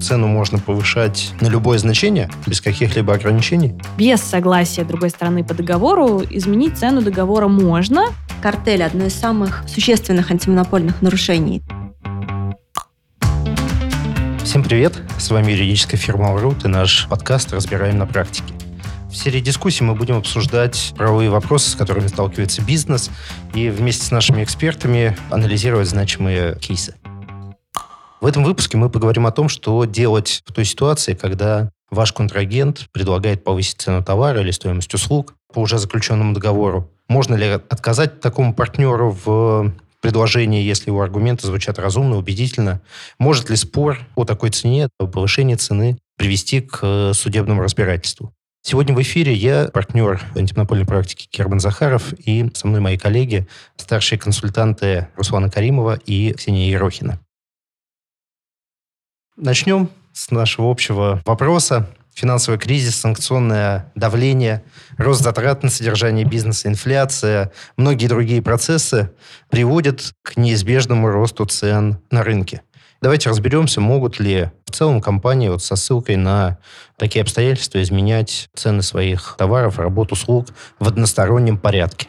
цену можно повышать на любое значение, без каких-либо ограничений? Без согласия другой стороны по договору изменить цену договора можно. Картель – одно из самых существенных антимонопольных нарушений. Всем привет! С вами юридическая фирма «Алрут» и наш подкаст «Разбираем на практике». В серии дискуссий мы будем обсуждать правовые вопросы, с которыми сталкивается бизнес, и вместе с нашими экспертами анализировать значимые кейсы. В этом выпуске мы поговорим о том, что делать в той ситуации, когда ваш контрагент предлагает повысить цену товара или стоимость услуг по уже заключенному договору. Можно ли отказать такому партнеру в предложении, если его аргументы звучат разумно, убедительно? Может ли спор о такой цене, о повышении цены привести к судебному разбирательству? Сегодня в эфире я, партнер антимонопольной практики Керман Захаров, и со мной мои коллеги, старшие консультанты Руслана Каримова и Ксения Ерохина. Начнем с нашего общего вопроса. Финансовый кризис, санкционное давление, рост затрат на содержание бизнеса, инфляция, многие другие процессы приводят к неизбежному росту цен на рынке. Давайте разберемся, могут ли в целом компании вот со ссылкой на такие обстоятельства изменять цены своих товаров, работ, услуг в одностороннем порядке.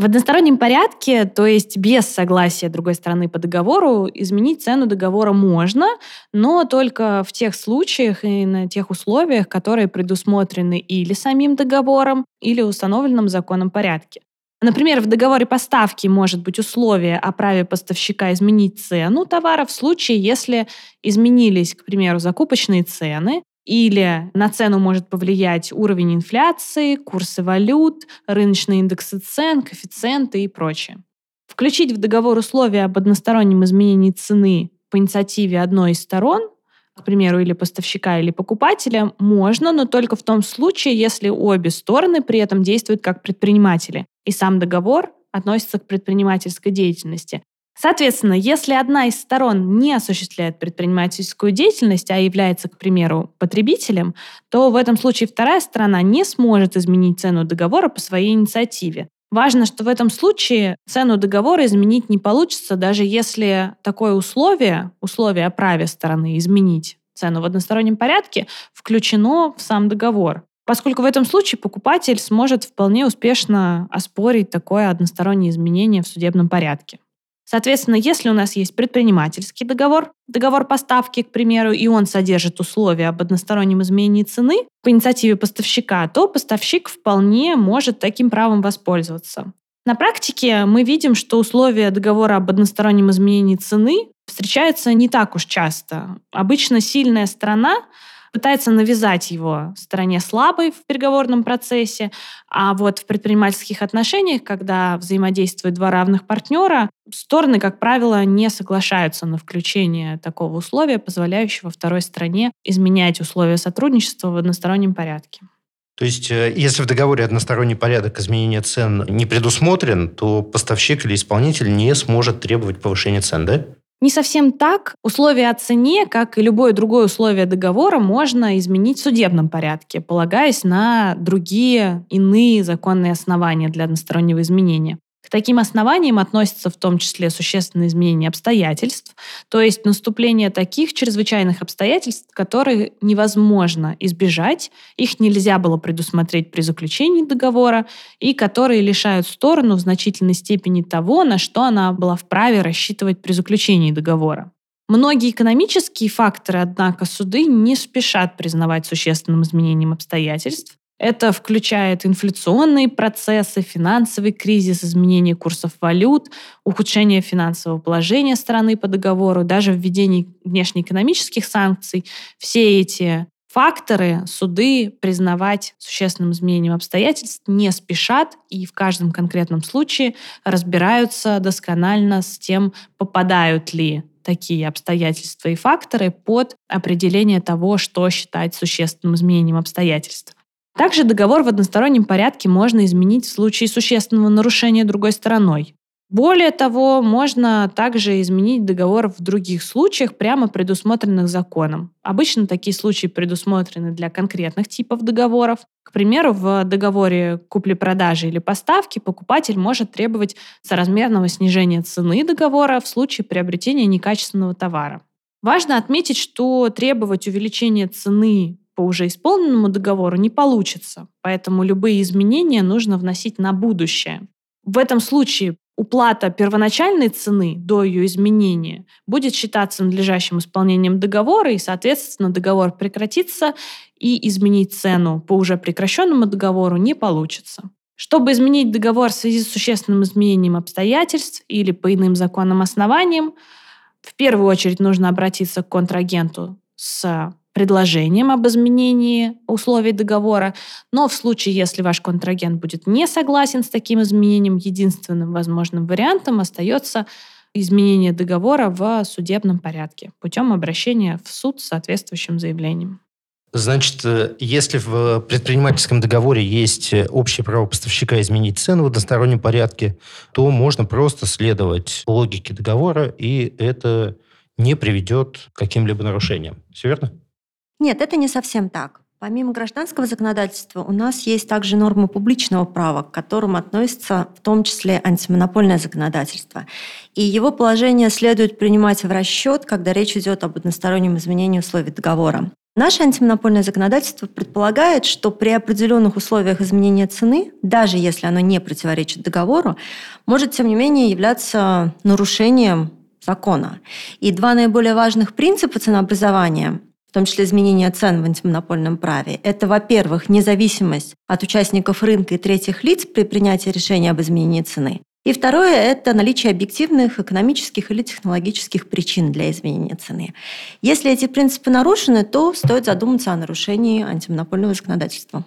В одностороннем порядке, то есть без согласия другой стороны по договору, изменить цену договора можно, но только в тех случаях и на тех условиях, которые предусмотрены или самим договором, или установленном законом порядке. Например, в договоре поставки может быть условие о праве поставщика изменить цену товара в случае, если изменились, к примеру, закупочные цены, или на цену может повлиять уровень инфляции, курсы валют, рыночные индексы цен, коэффициенты и прочее. Включить в договор условия об одностороннем изменении цены по инициативе одной из сторон, к примеру, или поставщика, или покупателя, можно, но только в том случае, если обе стороны при этом действуют как предприниматели, и сам договор относится к предпринимательской деятельности. Соответственно, если одна из сторон не осуществляет предпринимательскую деятельность, а является, к примеру, потребителем, то в этом случае вторая сторона не сможет изменить цену договора по своей инициативе. Важно, что в этом случае цену договора изменить не получится, даже если такое условие, условие о праве стороны изменить цену в одностороннем порядке, включено в сам договор. Поскольку в этом случае покупатель сможет вполне успешно оспорить такое одностороннее изменение в судебном порядке. Соответственно, если у нас есть предпринимательский договор, договор поставки, к примеру, и он содержит условия об одностороннем изменении цены по инициативе поставщика, то поставщик вполне может таким правом воспользоваться. На практике мы видим, что условия договора об одностороннем изменении цены встречаются не так уж часто. Обычно сильная сторона пытается навязать его стороне слабой в переговорном процессе, а вот в предпринимательских отношениях, когда взаимодействуют два равных партнера, стороны, как правило, не соглашаются на включение такого условия, позволяющего второй стороне изменять условия сотрудничества в одностороннем порядке. То есть, э, если в договоре односторонний порядок изменения цен не предусмотрен, то поставщик или исполнитель не сможет требовать повышения цен, да? Не совсем так. Условия о цене, как и любое другое условие договора, можно изменить в судебном порядке, полагаясь на другие иные законные основания для одностороннего изменения. Таким основаниям относятся в том числе существенные изменения обстоятельств, то есть наступление таких чрезвычайных обстоятельств, которые невозможно избежать, их нельзя было предусмотреть при заключении договора, и которые лишают сторону в значительной степени того, на что она была вправе рассчитывать при заключении договора. Многие экономические факторы, однако, суды не спешат признавать существенным изменением обстоятельств, это включает инфляционные процессы, финансовый кризис, изменение курсов валют, ухудшение финансового положения страны по договору, даже введение внешнеэкономических санкций. Все эти факторы суды признавать существенным изменением обстоятельств не спешат и в каждом конкретном случае разбираются досконально с тем, попадают ли такие обстоятельства и факторы под определение того, что считать существенным изменением обстоятельств. Также договор в одностороннем порядке можно изменить в случае существенного нарушения другой стороной. Более того, можно также изменить договор в других случаях, прямо предусмотренных законом. Обычно такие случаи предусмотрены для конкретных типов договоров. К примеру, в договоре купли-продажи или поставки покупатель может требовать соразмерного снижения цены договора в случае приобретения некачественного товара. Важно отметить, что требовать увеличения цены по уже исполненному договору не получится, поэтому любые изменения нужно вносить на будущее. В этом случае уплата первоначальной цены до ее изменения будет считаться надлежащим исполнением договора, и, соответственно, договор прекратится, и изменить цену по уже прекращенному договору не получится. Чтобы изменить договор в связи с существенным изменением обстоятельств или по иным законным основаниям, в первую очередь нужно обратиться к контрагенту с предложением об изменении условий договора, но в случае, если ваш контрагент будет не согласен с таким изменением, единственным возможным вариантом остается изменение договора в судебном порядке путем обращения в суд с соответствующим заявлением. Значит, э, если в предпринимательском договоре есть общее право поставщика изменить цену в одностороннем порядке, то можно просто следовать логике договора, и это не приведет к каким-либо нарушениям. Все верно? Нет, это не совсем так. Помимо гражданского законодательства, у нас есть также нормы публичного права, к которым относится в том числе антимонопольное законодательство. И его положение следует принимать в расчет, когда речь идет об одностороннем изменении условий договора. Наше антимонопольное законодательство предполагает, что при определенных условиях изменения цены, даже если оно не противоречит договору, может, тем не менее, являться нарушением закона. И два наиболее важных принципа ценообразования в том числе изменение цен в антимонопольном праве, это, во-первых, независимость от участников рынка и третьих лиц при принятии решения об изменении цены. И второе – это наличие объективных экономических или технологических причин для изменения цены. Если эти принципы нарушены, то стоит задуматься о нарушении антимонопольного законодательства.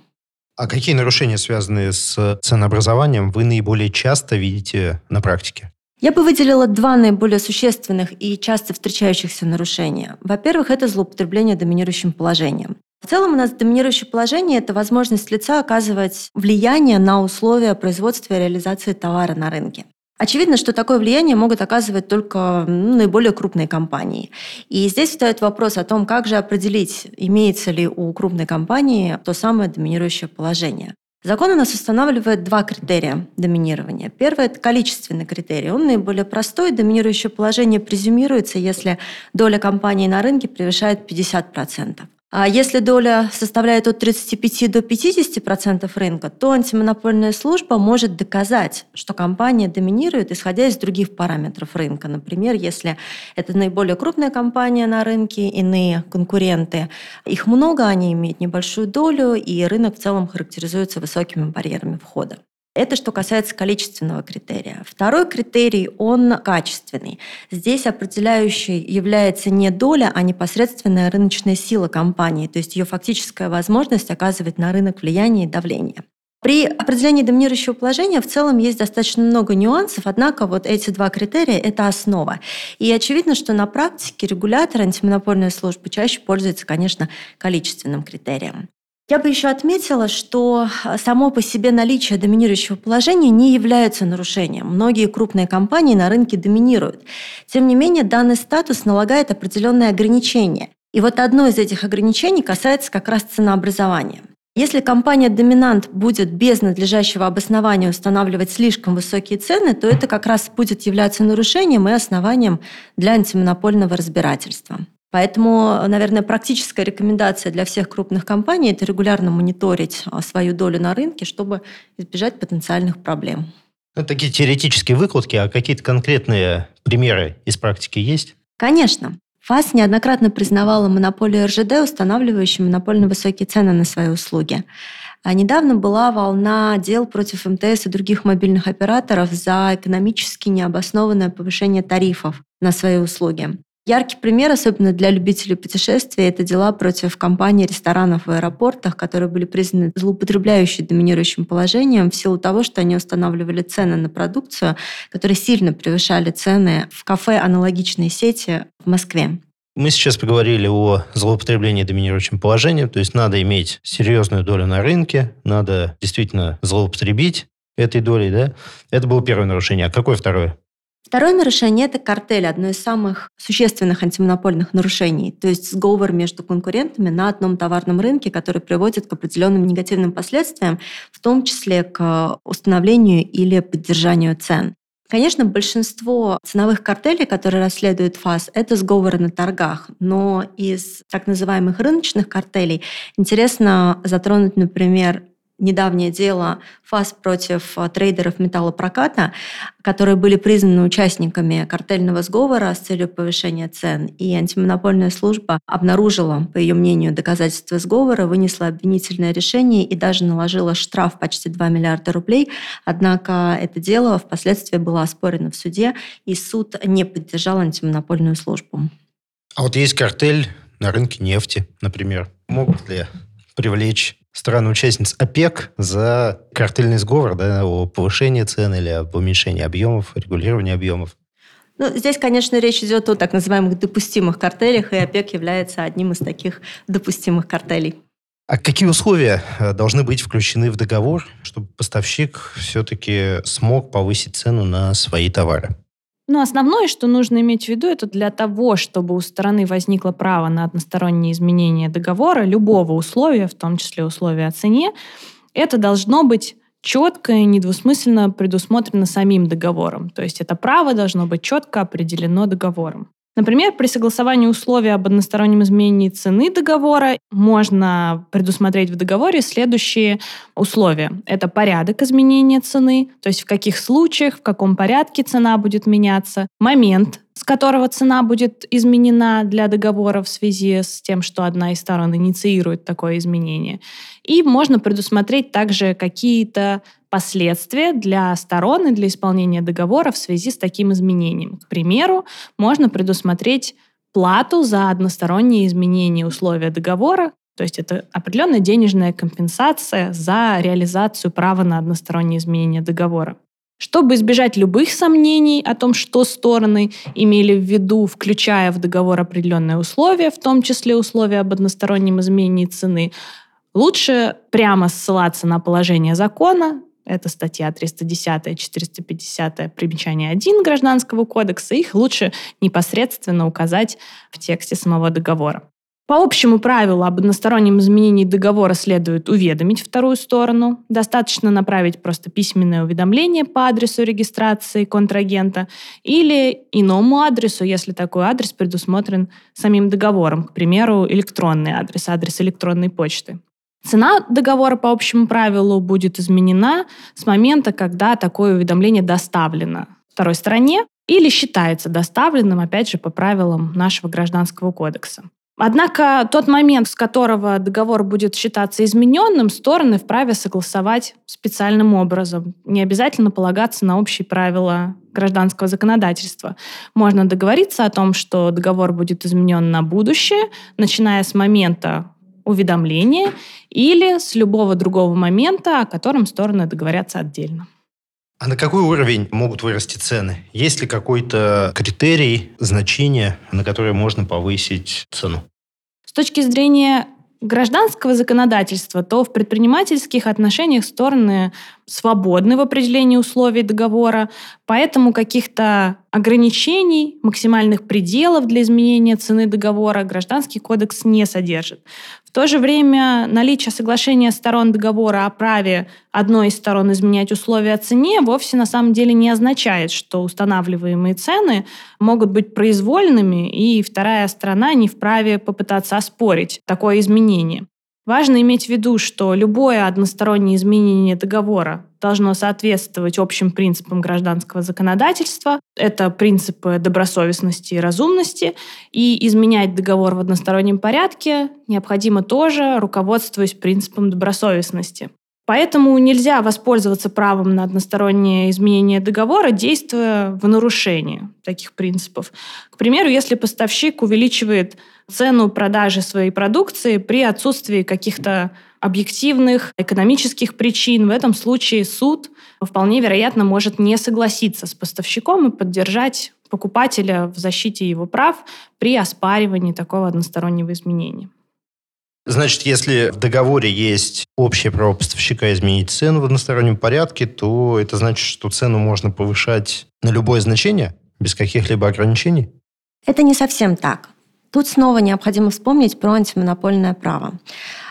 А какие нарушения, связанные с ценообразованием, вы наиболее часто видите на практике? Я бы выделила два наиболее существенных и часто встречающихся нарушения. Во-первых, это злоупотребление доминирующим положением. В целом у нас доминирующее положение – это возможность лица оказывать влияние на условия производства и реализации товара на рынке. Очевидно, что такое влияние могут оказывать только ну, наиболее крупные компании. И здесь встает вопрос о том, как же определить, имеется ли у крупной компании то самое доминирующее положение. Закон у нас устанавливает два критерия доминирования. Первый – это количественный критерий. Он наиболее простой. Доминирующее положение презюмируется, если доля компании на рынке превышает 50%. А если доля составляет от 35 до 50% рынка, то антимонопольная служба может доказать, что компания доминирует, исходя из других параметров рынка. Например, если это наиболее крупная компания на рынке, иные конкуренты, их много, они имеют небольшую долю, и рынок в целом характеризуется высокими барьерами входа. Это что касается количественного критерия. Второй критерий, он качественный. Здесь определяющей является не доля, а непосредственная рыночная сила компании, то есть ее фактическая возможность оказывать на рынок влияние и давление. При определении доминирующего положения в целом есть достаточно много нюансов, однако вот эти два критерия – это основа. И очевидно, что на практике регулятор антимонопольной службы чаще пользуется, конечно, количественным критерием. Я бы еще отметила, что а, само по себе наличие доминирующего положения не является нарушением. Многие крупные компании на рынке доминируют. Тем не менее, данный статус налагает определенные ограничения. И вот одно из этих ограничений касается как раз ценообразования. Если компания-доминант будет без надлежащего обоснования устанавливать слишком высокие цены, то это как раз будет являться нарушением и основанием для антимонопольного разбирательства. Поэтому, наверное, практическая рекомендация для всех крупных компаний – это регулярно мониторить а, свою долю на рынке, чтобы избежать потенциальных проблем. Это такие теоретические выкладки, а какие-то конкретные примеры из практики есть? Конечно. ФАС неоднократно признавала монополию РЖД, устанавливающую монопольно высокие цены на свои услуги. А недавно была волна дел против МТС и других мобильных операторов за экономически необоснованное повышение тарифов на свои услуги. Яркий пример, особенно для любителей путешествий, это дела против компаний ресторанов в аэропортах, которые были признаны злоупотребляющей доминирующим положением в силу того, что они устанавливали цены на продукцию, которые сильно превышали цены в кафе аналогичной сети в Москве. Мы сейчас поговорили о злоупотреблении доминирующим положением, то есть надо иметь серьезную долю на рынке, надо действительно злоупотребить этой долей, да? Это было первое нарушение. А какое второе? Второе нарушение – это картель, одно из самых существенных антимонопольных нарушений, то есть сговор между конкурентами на одном товарном рынке, который приводит к определенным негативным последствиям, в том числе к установлению или поддержанию цен. Конечно, большинство ценовых картелей, которые расследует ФАС, это сговоры на торгах. Но из так называемых рыночных картелей интересно затронуть, например, недавнее дело ФАС против э, трейдеров металлопроката, которые были признаны участниками картельного сговора с целью повышения цен. И антимонопольная служба обнаружила, по ее мнению, доказательства сговора, вынесла обвинительное решение и даже наложила штраф почти 2 миллиарда рублей. Однако это дело впоследствии было оспорено в суде, и суд не поддержал антимонопольную службу. А вот есть картель на рынке нефти, например. Могут ли привлечь страны-участниц ОПЕК за картельный сговор да, о повышении цен или об уменьшении объемов, регулировании объемов. Ну, здесь, конечно, речь идет о так называемых допустимых картелях, и ОПЕК является одним из таких допустимых картелей. А какие условия э, должны быть включены в договор, чтобы поставщик все-таки смог повысить цену на свои товары? Ну, основное, что нужно иметь в виду, это для того, чтобы у стороны возникло право на одностороннее изменение договора, любого условия, в том числе условия о цене, это должно быть четко и недвусмысленно предусмотрено самим договором. То есть это право должно быть четко определено договором. Например, при согласовании условий об одностороннем изменении цены договора можно предусмотреть в договоре следующие условия. Это порядок изменения цены, то есть в каких случаях, в каком порядке цена будет меняться, момент, с которого цена будет изменена для договора в связи с тем, что одна из сторон инициирует такое изменение. И можно предусмотреть также какие-то последствия для сторон и для исполнения договора в связи с таким изменением. К примеру, можно предусмотреть плату за одностороннее изменение условия договора, то есть это определенная денежная компенсация за реализацию права на одностороннее изменение договора. Чтобы избежать любых сомнений о том, что стороны имели в виду, включая в договор определенные условия, в том числе условия об одностороннем изменении цены, лучше прямо ссылаться на положение закона, это статья 310 450 примечание 1 Гражданского кодекса. Их лучше непосредственно указать в тексте самого договора. По общему правилу об одностороннем изменении договора следует уведомить вторую сторону. Достаточно направить просто письменное уведомление по адресу регистрации контрагента или иному адресу, если такой адрес предусмотрен самим договором, к примеру, электронный адрес, адрес электронной почты. Цена договора по общему правилу будет изменена с момента, когда такое уведомление доставлено второй стороне или считается доставленным, опять же, по правилам нашего гражданского кодекса. Однако тот момент, с которого договор будет считаться измененным, стороны вправе согласовать специальным образом. Не обязательно полагаться на общие правила гражданского законодательства. Можно договориться о том, что договор будет изменен на будущее, начиная с момента уведомления или с любого другого момента, о котором стороны договорятся отдельно. А на какой уровень могут вырасти цены? Есть ли какой-то критерий, значение, на которое можно повысить цену? С точки зрения гражданского законодательства, то в предпринимательских отношениях стороны свободны в определении условий договора, поэтому каких-то ограничений, максимальных пределов для изменения цены договора Гражданский кодекс не содержит. В то же время наличие соглашения сторон договора о праве одной из сторон изменять условия о цене вовсе на самом деле не означает, что устанавливаемые цены могут быть произвольными, и вторая сторона не вправе попытаться оспорить такое изменение. Важно иметь в виду, что любое одностороннее изменение договора должно соответствовать общим принципам гражданского законодательства. Это принципы добросовестности и разумности. И изменять договор в одностороннем порядке необходимо тоже, руководствуясь принципом добросовестности. Поэтому нельзя воспользоваться правом на одностороннее изменение договора, действуя в нарушение таких принципов. К примеру, если поставщик увеличивает цену продажи своей продукции при отсутствии каких-то объективных экономических причин, в этом случае суд вполне вероятно может не согласиться с поставщиком и поддержать покупателя в защите его прав при оспаривании такого одностороннего изменения. Значит, если в договоре есть общее право поставщика изменить цену в одностороннем порядке, то это значит, что цену можно повышать на любое значение без каких-либо ограничений? Это не совсем так. Тут снова необходимо вспомнить про антимонопольное право.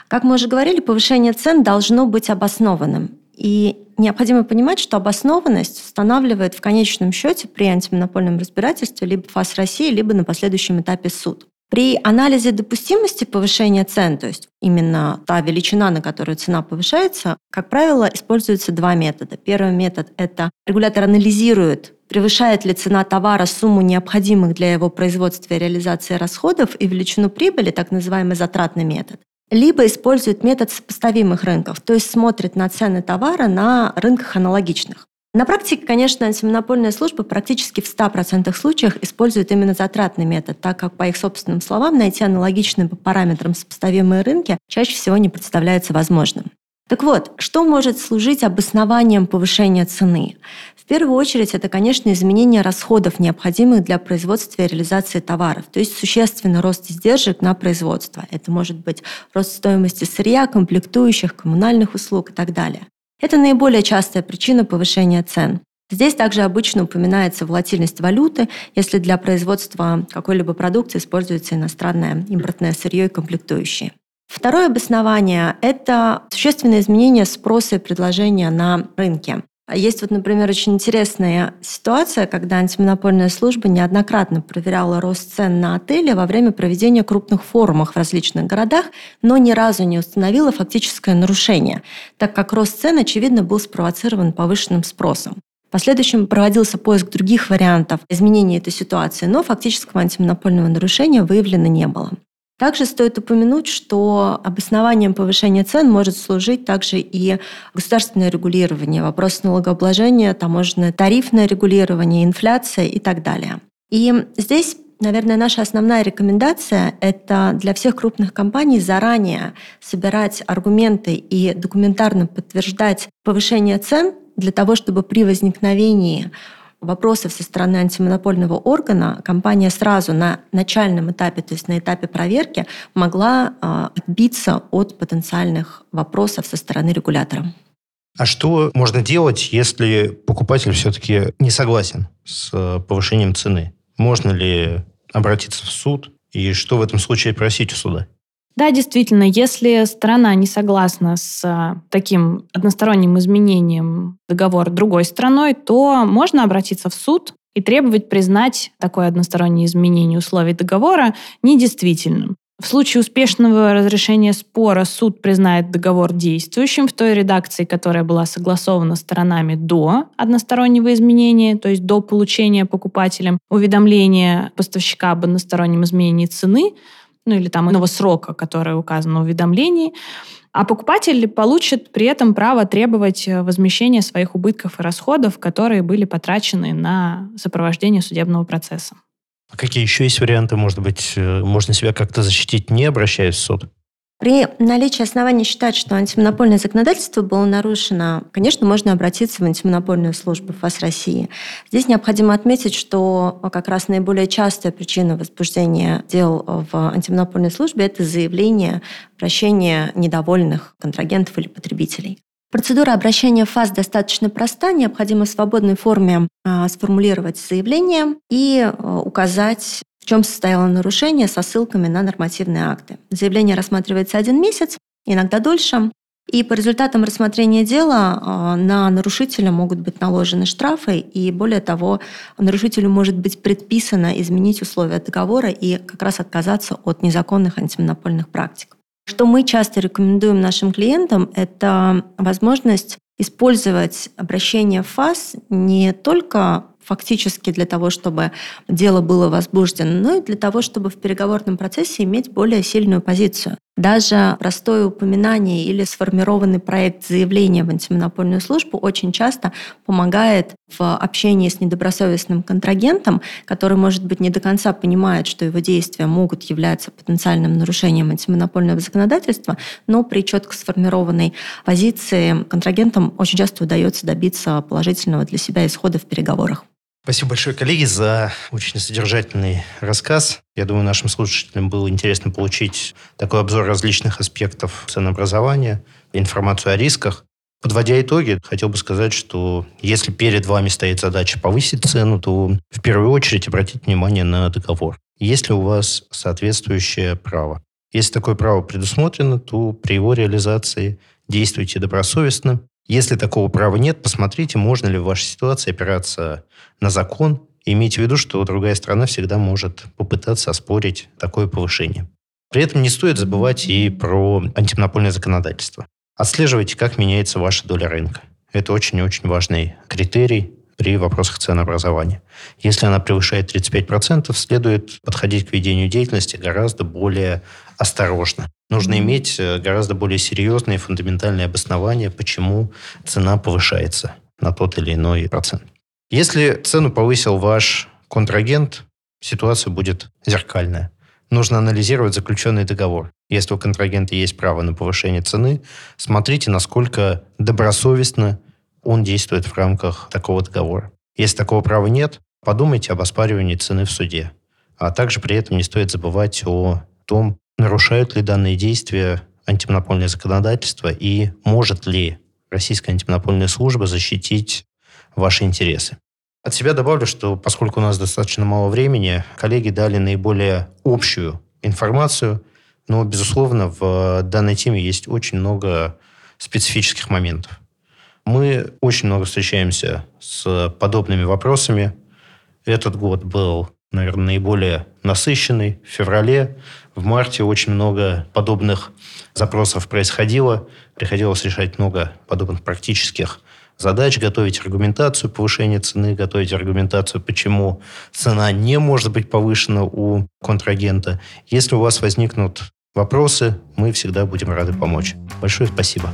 Как мы уже говорили, повышение цен должно быть обоснованным. И необходимо понимать, что обоснованность устанавливает в конечном счете при антимонопольном разбирательстве либо ФАС России, либо на последующем этапе суд. При анализе допустимости повышения цен, то есть именно та величина, на которую цена повышается, как правило, используются два метода. Первый метод – это регулятор анализирует, превышает ли цена товара сумму необходимых для его производства и реализации расходов и величину прибыли, так называемый затратный метод либо использует метод сопоставимых рынков, то есть смотрит на цены товара на рынках аналогичных. На практике, конечно, антимонопольная служба практически в 100% случаях использует именно затратный метод, так как, по их собственным словам, найти аналогичные по параметрам сопоставимые рынки чаще всего не представляется возможным. Так вот, что может служить обоснованием повышения цены? В первую очередь, это, конечно, изменение расходов, необходимых для производства и реализации товаров, то есть существенный рост издержек на производство. Это может быть рост стоимости сырья, комплектующих, коммунальных услуг и так далее. Это наиболее частая причина повышения цен. Здесь также обычно упоминается волатильность валюты, если для производства какой-либо продукции используется иностранное импортное сырье и комплектующие. Второе обоснование – это существенное изменение спроса и предложения на рынке. Есть вот, например, очень интересная ситуация, когда антимонопольная служба неоднократно проверяла рост цен на отели во время проведения крупных форумов в различных городах, но ни разу не установила фактическое нарушение, так как рост цен, очевидно, был спровоцирован повышенным спросом. В последующем проводился поиск других вариантов изменения этой ситуации, но фактического антимонопольного нарушения выявлено не было. Также стоит упомянуть, что обоснованием повышения цен может служить также и государственное регулирование, вопросы налогообложения, таможенное тарифное регулирование, инфляция и так далее. И здесь Наверное, наша основная рекомендация – это для всех крупных компаний заранее собирать аргументы и документарно подтверждать повышение цен для того, чтобы при возникновении вопросов со стороны антимонопольного органа компания сразу на начальном этапе, то есть на этапе проверки, могла а, отбиться от потенциальных вопросов со стороны регулятора. А что можно делать, если покупатель все-таки не согласен с э, повышением цены? Можно ли обратиться в суд? И что в этом случае просить у суда? Да, действительно, если сторона не согласна с а, таким односторонним изменением договора другой стороной, то можно обратиться в суд и требовать признать такое одностороннее изменение условий договора недействительным. В случае успешного разрешения спора суд признает договор действующим в той редакции, которая была согласована сторонами до одностороннего изменения, то есть до получения покупателем уведомления поставщика об одностороннем изменении цены, ну или там иного срока, который указан в уведомлении, а покупатель получит при этом право требовать э, возмещения своих убытков и расходов, которые были потрачены на сопровождение судебного процесса. А какие еще есть варианты? Может быть, э, можно себя как-то защитить, не обращаясь в суд? При наличии оснований считать, что антимонопольное законодательство было нарушено, конечно, можно обратиться в антимонопольную службу ФАС России. Здесь необходимо отметить, что как раз наиболее частая причина возбуждения дел в антимонопольной службе – это заявление обращения недовольных контрагентов или потребителей. Процедура обращения в ФАС достаточно проста. Необходимо в свободной форме а, сформулировать заявление и а, указать в чем состояло нарушение со ссылками на нормативные акты. Заявление рассматривается один месяц, иногда дольше. И по результатам рассмотрения дела а, на нарушителя могут быть наложены штрафы, и более того, нарушителю может быть предписано изменить условия договора и как раз отказаться от незаконных антимонопольных практик. Что мы часто рекомендуем нашим клиентам, это возможность использовать обращение в ФАС не только фактически для того, чтобы дело было возбуждено, но и для того, чтобы в переговорном процессе иметь более сильную позицию. Даже простое упоминание или сформированный проект заявления в антимонопольную службу очень часто помогает в общении с недобросовестным контрагентом, который, может быть, не до конца понимает, что его действия могут являться потенциальным нарушением антимонопольного законодательства, но при четко сформированной позиции контрагентам очень часто удается добиться положительного для себя исхода в переговорах. Спасибо большое, коллеги, за очень содержательный рассказ. Я думаю, нашим слушателям было интересно получить такой обзор различных аспектов ценообразования, информацию о рисках. Подводя итоги, хотел бы сказать, что если перед вами стоит задача повысить цену, то в первую очередь обратите внимание на договор. Есть ли у вас соответствующее право? Если такое право предусмотрено, то при его реализации действуйте добросовестно, Если такого права нет, посмотрите, можно ли в вашей ситуации опираться на закон. Имейте в виду, что другая страна всегда может попытаться оспорить такое повышение. При этом не стоит забывать и про антимонопольное законодательство. Отслеживайте, как меняется ваша доля рынка. Это очень очень важный критерий при вопросах ценообразования. Если она превышает 35%, следует подходить к ведению деятельности гораздо более осторожно. Нужно иметь э, гораздо более серьезные фундаментальные обоснования, почему цена повышается на тот или иной процент. Если цену повысил ваш контрагент, ситуация будет зеркальная. Нужно анализировать заключенный договор. Если у контрагента есть право на повышение цены, смотрите, насколько добросовестно он действует в рамках такого договора. Если такого права нет, подумайте об оспаривании цены в суде. А также при этом не стоит забывать о том, нарушают ли данные действия антимонопольное законодательство и может ли Российская антимонопольная служба защитить ваши интересы. От себя добавлю, что поскольку у нас достаточно мало времени, коллеги дали наиболее общую информацию, но, безусловно, в данной теме есть очень много специфических моментов. Мы очень много встречаемся с подобными вопросами. Этот год был, наверное, наиболее насыщенный. В феврале, в марте очень много подобных запросов происходило. Приходилось решать много подобных практических задач, готовить аргументацию повышения цены, готовить аргументацию, почему цена не может быть повышена у контрагента. Если у вас возникнут вопросы, мы всегда будем рады помочь. Большое спасибо.